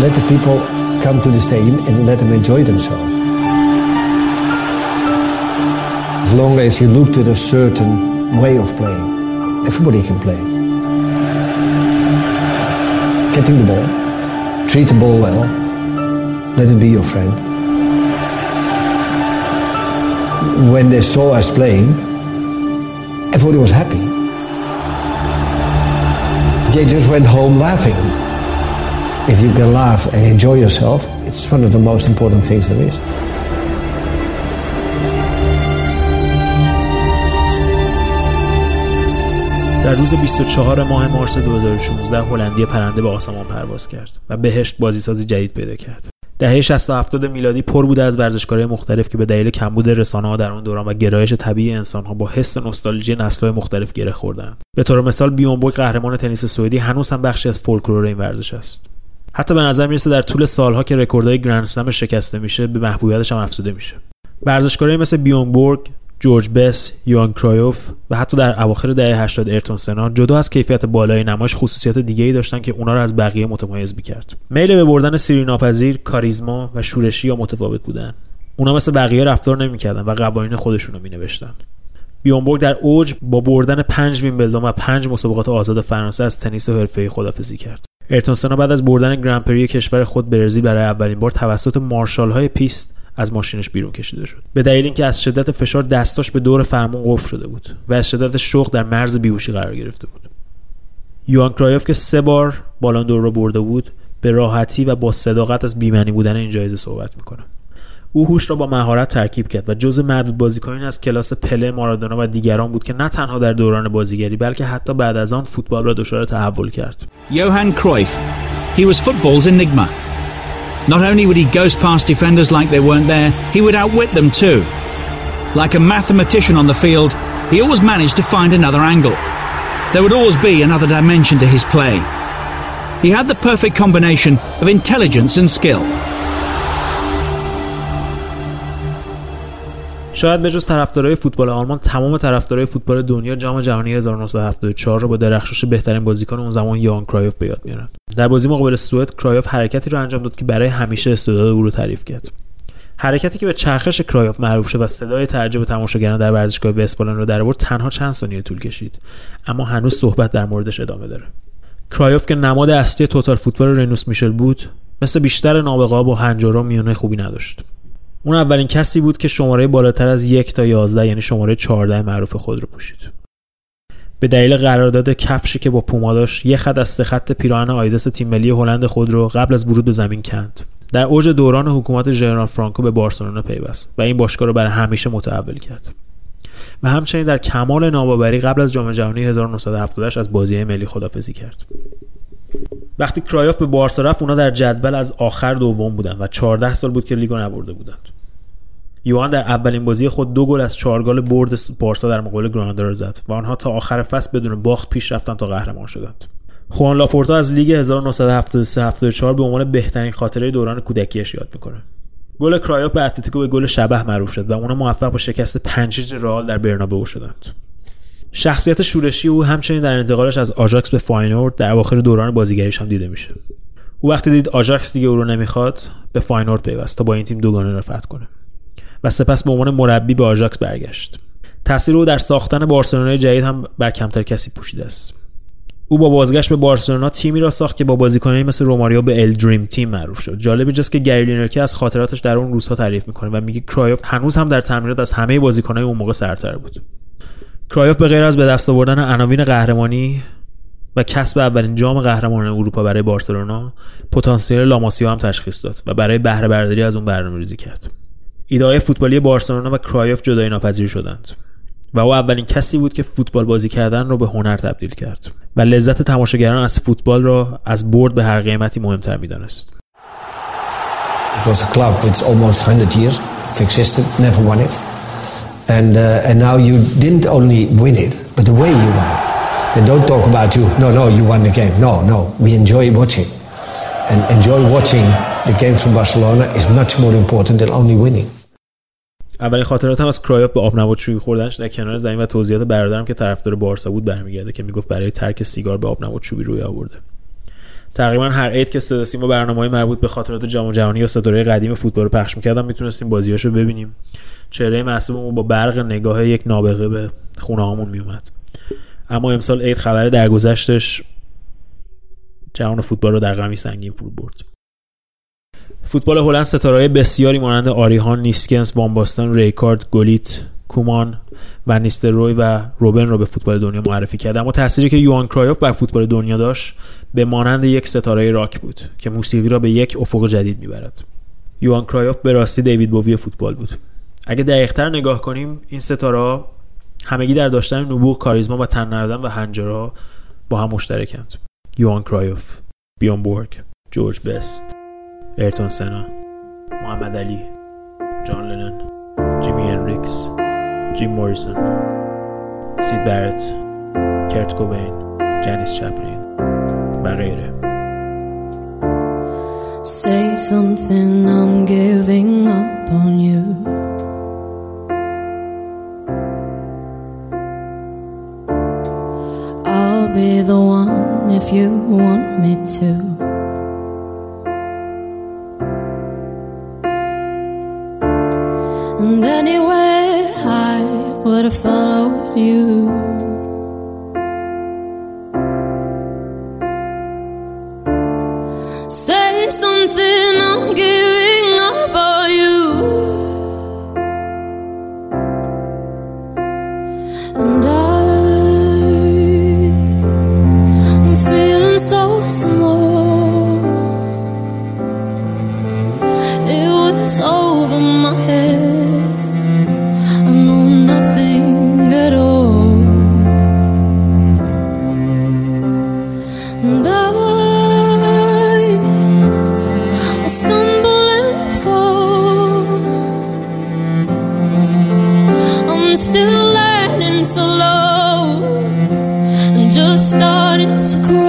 let the people come to the stadium and let them enjoy themselves. As long as you look to a certain way of playing, everybody can play. Getting the ball, treat the ball well, let it be your friend. When they saw us playing, everybody was happy. They just went home laughing. If you can laugh and enjoy yourself, it's one of the most important things there is. در روز 24 ماه مارس 2016 هلندی پرنده به آسمان پرواز کرد و بهشت بازیسازی جدید پیدا کرد. دهه 60 70 میلادی پر بوده از ورزشکارهای مختلف که به دلیل کمبود رسانه ها در اون دوران و گرایش طبیعی انسان ها با حس نوستالژی نسل‌های مختلف گره خوردند. به طور مثال بیونبورگ قهرمان تنیس سوئدی هنوز هم بخشی از فولکلور این ورزش است. حتی به نظر می‌رسه در طول سالها که رکوردهای گرند شکسته میشه به محبوبیتش هم افزوده میشه. ورزشکارایی مثل بیون بورگ، جورج بست، یوان کرایوف و حتی در اواخر دهه 80 آیرتون سنا جدا از کیفیت بالای نمایش خصوصیات دیگه ای داشتن که اونا رو از بقیه متمایز می‌کرد. میل به بردن سیری ناپذیر، کاریزما و شورشی یا متفاوت بودن. اونا مثل بقیه رفتار نمی‌کردن و قوانین خودشون رو مینوشتن. بیون بورگ در اوج با بردن پنج ویمبلدون و پنج مسابقات آزاد فرانسه از تنیس حرفه‌ای خدافظی کرد. آیرتون بعد از بردن گرند کشور خود برزیل برای اولین بار توسط مارشال های پیست از ماشینش بیرون کشیده شد. به دلیل اینکه از شدت فشار دستاش به دور فرمون قفل شده بود و از شدت شوق در مرز بیهوشی قرار گرفته بود. یوان کرایوف که سه بار بالون دور رو برده بود به راحتی و با صداقت از بیمنی بودن این جایزه صحبت می‌کنه. او هوش را با مهارت ترکیب کرد و جزء معدود بازیکنان از کلاس پله مارادونا و دیگران بود که نه تنها در دوران بازیگری بلکه حتی بعد از آن فوتبال را دچار تحول کرد. Johan Cruyff. He was football's enigma. Not only would he ghost past defenders like they weren't there, he would outwit them too. Like a mathematician on the field, he always managed to find another angle. There would always be another dimension to his play. He had the perfect combination of intelligence and skill. شاید به جز طرفدارای فوتبال آلمان تمام طرفدارای فوتبال دنیا جام جهانی 1974 رو با درخشش بهترین بازیکن اون زمان یان کرایوف به یاد میارن. در بازی مقابل سوئد کرایوف حرکتی رو انجام داد که برای همیشه استعداد او رو تعریف کرد. حرکتی که به چرخش کرایوف معروف شد و صدای تعجب تماشاگران در ورزشگاه وستفالن رو در آورد تنها چند ثانیه طول کشید. اما هنوز صحبت در موردش ادامه داره. کرایوف که نماد اصلی توتال فوتبال رنوس میشل بود مثل بیشتر نابغه‌ها با هنجارا میونه خوبی نداشت. اون اولین کسی بود که شماره بالاتر از یک تا یازده یعنی شماره 14 معروف خود رو پوشید. به دلیل قرارداد کفشی که با پوما داشت یه خط از خط پیراهن آیدس تیم ملی هلند خود رو قبل از ورود به زمین کند. در اوج دوران حکومت ژنرال فرانکو به بارسلونا پیوست و این باشگاه رو برای همیشه متحول کرد. و همچنین در کمال ناباوری قبل از جام جهانی 1978 از بازی ملی خدافزی کرد. وقتی کرایوف به بارسا رفت اونا در جدول از آخر دوم بودن و 14 سال بود که لیگو نبرده بودند. یوان در اولین بازی خود دو گل از چهار گل برد بارسا در مقابل گرانادا را زد و آنها تا آخر فصل بدون باخت پیش رفتن تا قهرمان شدند. خوان لاپورتا از لیگ 1973-74 به عنوان بهترین خاطره دوران کودکیش یاد می‌کنه. گل کرایوف به اتلتیکو به گل شبح معروف شد و اونا موفق به شکست پنج رئال در برنابئو شدند. شخصیت شورشی او همچنین در انتقالش از آژاکس به فاینورد در اواخر دوران بازیگریش هم دیده میشه. او وقتی دید آژاکس دیگه او رو نمی‌خواد به فاینورد پیوست تا با این تیم دوگانه را فتح کنه. و سپس به عنوان مربی به آژاکس برگشت. تاثیر او در ساختن بارسلونای جدید هم بر کمتر کسی پوشیده است. او با بازگشت به بارسلونا تیمی را ساخت که با بازیکنانی مثل روماریو به El Dream Team معروف شد. جالب اینجاست که گری لینکر یکی از خاطراتش در اون روزها تعریف می‌کنه و میگه کرایوف هنوز هم در تمرینات از همه بازیکنهای اون موقع سرتر بود. کرایوف به غیر از به دست آوردن عناوین قهرمانی و کسب اولین جام قهرمان اروپا برای بارسلونا پتانسیل لاماسیا رو هم تشخیص داد و برای بهره برداری از اون برنامه‌ریزی کرد. ایده فوتبالی بارسلونا و کرایوف جدایی ناپذیر شدند و او اولین کسی بود که فوتبال بازی کردن رو به هنر تبدیل کرد و لذت تماشاگران از فوتبال را از برد به هر قیمتی مهمتر می‌دانست. It was a club which almost 100 years existed, never won it. And, uh, and now you didn't only win it, but the way you won it. They don't talk about you, no, no, you won the game. No, no, we enjoy watching. And enjoy watching the games from Barcelona is much more important than only winning. اولین خاطراتم از کرایوف به آب چوبی خوردنش در کنار زمین و توضیحات برادرم که طرفدار بارسا بود برمیگرده که می‌گفت برای ترک سیگار به آب چوبی روی آورده. تقریبا هر عید که صدا سیما برنامه‌های مربوط به خاطرات جام جهانی یا ستاره قدیم فوتبال رو پخش می‌کردم می‌تونستیم بازیاشو ببینیم. چهره معصوممون با برق نگاه یک نابغه به خونه هامون میومد اما امسال عید خبر درگذشتش جهان فوتبال رو در غمی سنگین فرو برد. فوتبال هلند ستاره‌های بسیاری مانند آری هان، نیسکنس، فان باستن، ریکارد، گلیت، کومان ون نیستلروی و روبن را به فوتبال دنیا معرفی کرد. اما تأثیری که یوان کرایوف بر فوتبال دنیا داشت به مانند یک ستاره راک بود که موسیقی را به یک افق جدید می‌برد. یوان کرایوف به راستی دیوید بووی فوتبال بود. اگه دقیقتر نگاه کنیم این ستاره همگی در داشتن نبوغ کاریزما و تن و هنجرها با هم مشترکند. یوان کرایوف بیون بورگ جورج بست. ایرتون سنا محمد علی جان لنن جیمی انریکس جیم موریسون سید بارت کرت کوبین جانیس چپلین و غیره Say something, I'm giving up on you. I'll be the one if you want me to. You. Say something, I'm giving up on you. And I'm feeling so small. It was over my head. still learning so low and just starting to grow.